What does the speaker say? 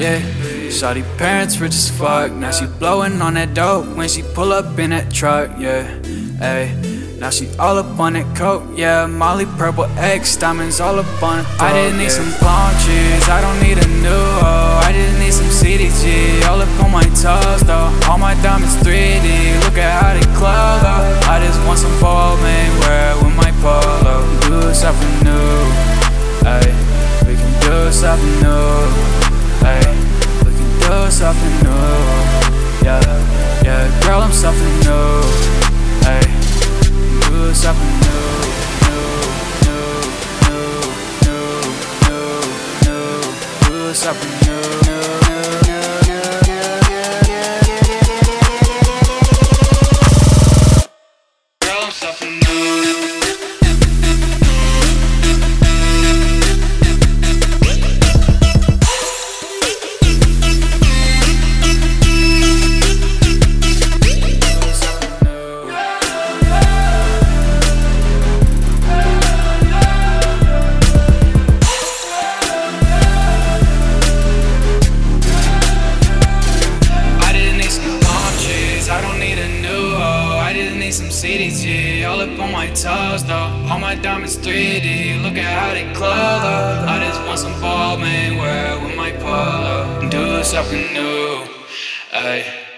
Yeah, Shawty parents rich as fuck. Now she blowing on that dope when she pull up in that truck. Yeah, hey. Now she all up on that coat, yeah. Molly purple X, diamonds all up on it. I didn't need some palm trees, I don't need a new hoe. I just need some CDG, all up on my toes though. All my diamonds 3D, look at how they glow though. I just want some ball man, wear with my polo. Do something new, ayy. We can do something new, something new, yeah, yeah. Girl, I'm something new, ayy. Do something new, new, new, new, new, new, new. Do something new, new, new, new, Girl, I'm something new. 80s, yeah, all up on my toes, though. All my diamonds 3D, look at how they glow. I just want some ball, man, wear with my polo. Do something new, ayy.